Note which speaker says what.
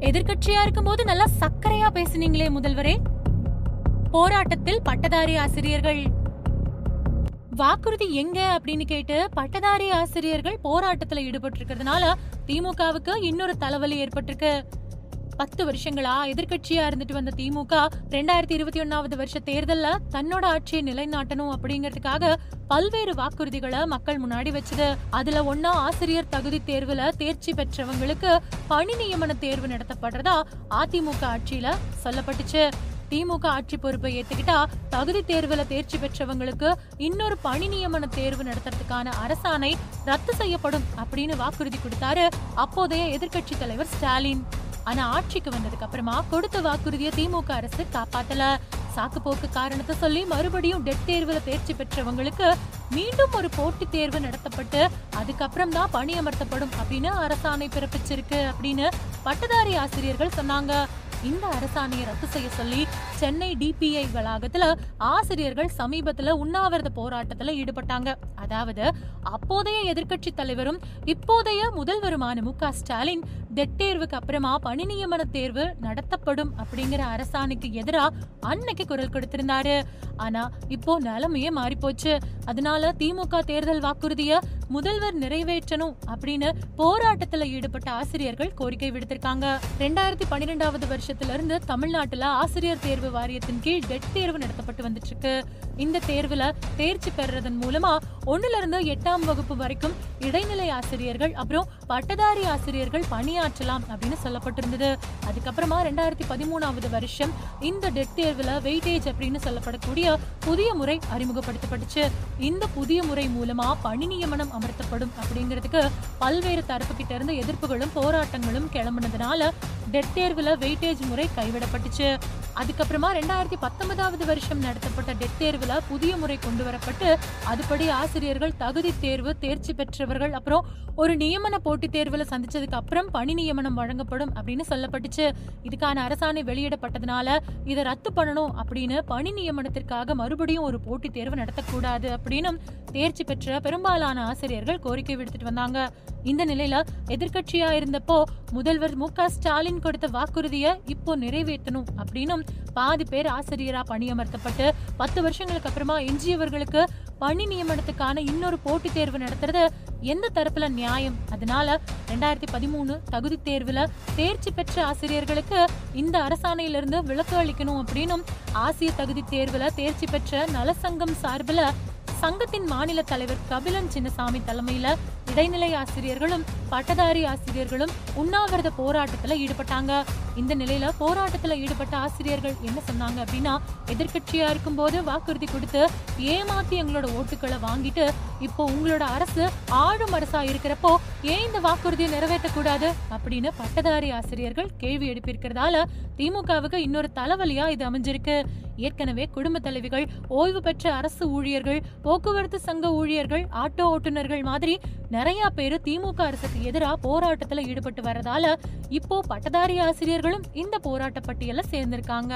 Speaker 1: எதிர்க்கட்சியா இருக்கும்போது நல்லா சக்கரையா பேசுனீங்களே முதல்வரே. போராட்டத்தில் பட்டதாரி ஆசிரியர்கள். வாக்குறுதி எங்க அப்படின்னு கேட்டு பட்டதாரி ஆசிரியர்கள் போராட்டத்துல ஈடுபட்டு இருக்கிறதுனால திமுகவுக்கு இன்னொரு தலைவலி ஏற்பட்டிருக்கு. பத்து வருஷங்களா எதிர்கட்சியா இருந்துட்டு வந்த திமுக ரெண்டாயிரத்தி இருபத்தி ஒன்னாவது வருஷ தேர்தல்ல தன்னோட ஆட்சியை நிலைநாட்டணும் அப்படிங்கறதுக்காக பல்வேறு வாக்குறுதிகளை மக்கள் முன்னாடி வச்சது. அதுல ஒன்னா ஆசிரியர் தகுதி தேர்வுல தேர்ச்சி பெற்றவங்களுக்கு பணி நியமன தேர்வு நடத்தப்படுறதா அதிமுக ஆட்சியில சொல்லப்பட்டுச்சு. திமுக ஆட்சி பொறுப்பை ஏத்துக்கிட்டா தகுதி தேர்வுல தேர்ச்சி பெற்றவங்களுக்கு இன்னொரு பணி நியமன தேர்வு நடத்துறதுக்கான அரசாணை ரத்து செய்யப்படும் அப்படின்னு வாக்குறுதி கொடுத்தாரு அப்போதைய எதிர்க்கட்சி தலைவர் ஸ்டாலின். ஆனா ஆட்சிக்கு வந்ததுக்கு அப்புறமா கொடுத்த வாக்குறுதியை திமுக அரசு காப்பாத்தல. சாக்கு போக்கு காரணத்தை சொல்லி மறுபடியும் டெட் தேர்வுல தேர்ச்சி பெற்றவங்களுக்கு மீண்டும் ஒரு போட்டி தேர்வு நடத்தப்பட்டு அதுக்கப்புறம் தான் பணி அமர்த்தப்படும் அப்படின்னு அரசாணை பிறப்பிச்சிருக்கு அப்படின்னு பட்டதாரி ஆசிரியர்கள் சொன்னாங்க. இந்த அரசாணையை ரத்து செய்ய சொல்லி சென்னை டிபிஐ வளாகத்துல ஆசிரியர்கள் சமீபத்துல உண்ணாவிரத போராட்டத்துல ஈடுபட்டாங்க. அதாவது அப்போதைய எதிர்க்கட்சி தலைவரும் இப்போதைய முதல்வருமான மு க ஸ்டாலின் டெட் தேர்வுக்கு அப்புறமா பணி நியமன தேர்வு நடத்தப்படும் அப்படிங்கிற அரசாணைக்கு எதிராக அன்னைக்கு குரல் கொடுத்திருந்தாரு. ஆனா இப்போ நிலைமையே மாறி போச்சு அதனால திமுக தேர்தல் வாக்குறுதிய முதல்வர் நிறைவேற்றணும் அப்படின்னு போராட்டத்துல ஈடுபட்ட ஆசிரியர்கள் கோரிக்கை விடுத்திருக்காங்க. ரெண்டாயிரத்தி பன்னிரெண்டாவது வருஷத்துல இருந்து தமிழ்நாட்டுல ஆசிரியர் தேர்வு வாரியத்தின் கீழ் டெட் தேர்வு நடத்தப்பட்டு வந்துட்டு இருக்கு இந்த தேர்வுல தேர்ச்சி பெறுறதன் மூலமா ஒன்னுல இருந்து எட்டாம் வகுப்பு வரைக்கும் இடைநிலை ஆசிரியர்கள் அப்புறம் பட்டதாரி ஆசிரியர்கள் பணியாற்றலாம் அப்படின்னு சொல்லப்பட்டிருந்தது. அதுக்கப்புறமா ரெண்டாயிரத்தி பதிமூணாவது வருஷம் இந்த டெட் தேர்வில் வெயிட்டேஜ் அப்படின்னு சொல்லப்படக்கூடிய புதிய முறை அறிமுகப்படுத்தப்பட்டுச்சு. இந்த புதிய முறை மூலமா பணி நியமனம் அமர்த்தப்படும் அப்படிங்கிறதுக்கு பல்வேறு தரப்பு கிட்ட இருந்து எதிர்ப்புகளும் போராட்டங்களும் கிளம்புனதுனால டெட் தேர்வில் வெயிட்டேஜ் முறை கைவிடப்பட்டுச்சு. அதுக்கப்புறமா ரெண்டாயிரத்தி பத்தொன்பதாவது வருஷம் நடத்தப்பட்ட டெட் தேர்வுல புதிய முறை கொண்டு வரப்பட்டு அதுபடி ஆசிரியர்கள் தகுதி தேர்வு தேர்ச்சி பெற்றவர்கள் அப்புறம் ஒரு நியமன போட்டித் தேர்வுல சந்திச்சதுக்கு அப்புறம் பணி நியமனம் வழங்கப்படும் அப்படின்னு சொல்லப்பட்டுச்சு. இதுக்கான அரசாணை வெளியிடப்பட்டதுனால இதை ரத்து பண்ணணும் அப்படின்னு பணி நியமனத்திற்காக மறுபடியும் ஒரு போட்டித் தேர்வு நடத்தக்கூடாது அப்படின்னு தேர்ச்சி பெற்ற பெரும்பாலான ஆசிரியர்கள் கோரிக்கை விடுத்துட்டு வந்தாங்க. இந்த நிலையில எதிர்க்கட்சியா இருந்தப்போ முதல்வர் மு க ஸ்டாலின் கொடுத்த வாக்குறுதியை இப்போ நிறைவேற்றணும் அப்படின்னும் பாதி பேர் ஆசிரியரா பணியமர்த்தப்பட்டு பத்து வருஷங்களுக்கு அப்புறமா எஞ்சியவர்களுக்கு பணி நியமனத்துக்கான இன்னொரு போட்டித் தேர்வு நடத்துறது எந்த தரப்புல நியாயம்? அதனால ரெண்டாயிரத்தி பதிமூணு தகுதி தேர்வுல தேர்ச்சி பெற்ற ஆசிரியர்களுக்கு இந்த அரசாணையிலிருந்து விலக்கு அளிக்கணும் அப்படின்னும் ஆசிய தகுதி தேர்வுல தேர்ச்சி பெற்ற நலசங்கம் சார்பில் சங்கத்தின் மாநில தலைவர் கபிலன் சின்னசாமி தலைமையில இடைநிலை ஆசிரியர்களும் பட்டதாரி ஆசிரியர்களும் உண்ணாவிரத போராட்டத்துல ஈடுபட்டாங்க. இந்த நிலையில போராட்டத்துல ஈடுபட்ட ஆசிரியர்கள் என்ன சொன்னாங்க அப்படின்னா எதிர்க்கட்சியா இருக்கும்போது வாக்குறுதி கொடுத்து ஏமாத்தி எங்களோட ஓட்டுக்களை வாங்கிட்டு இப்போ உங்களோட அரசு ஆளும் அரசா இருக்கிறப்போ ஏன் இந்த வாக்குறுதியை நிறைவேற்றக்கூடாது அப்படின்னு பட்டதாரி ஆசிரியர்கள் கேள்வி எழுப்பியிருக்கிறதால திமுகவுக்கு இன்னொரு தலைவலியா இது அமைஞ்சிருக்கு. ஏற்கனவே குடும்ப தலைவிகள் ஓய்வு பெற்ற அரசு ஊழியர்கள் போக்குவரத்து சங்க ஊழியர்கள் ஆட்டோ ஓட்டுநர்கள் மாதிரி நிறைய பேரு திமுக அரசுக்கு எதிரா போராட்டத்துல ஈடுபட்டு வரதால இப்போ பட்டதாரி ஆசிரியர்களும் இந்த போராட்ட பட்டியல சேர்ந்திருக்காங்க.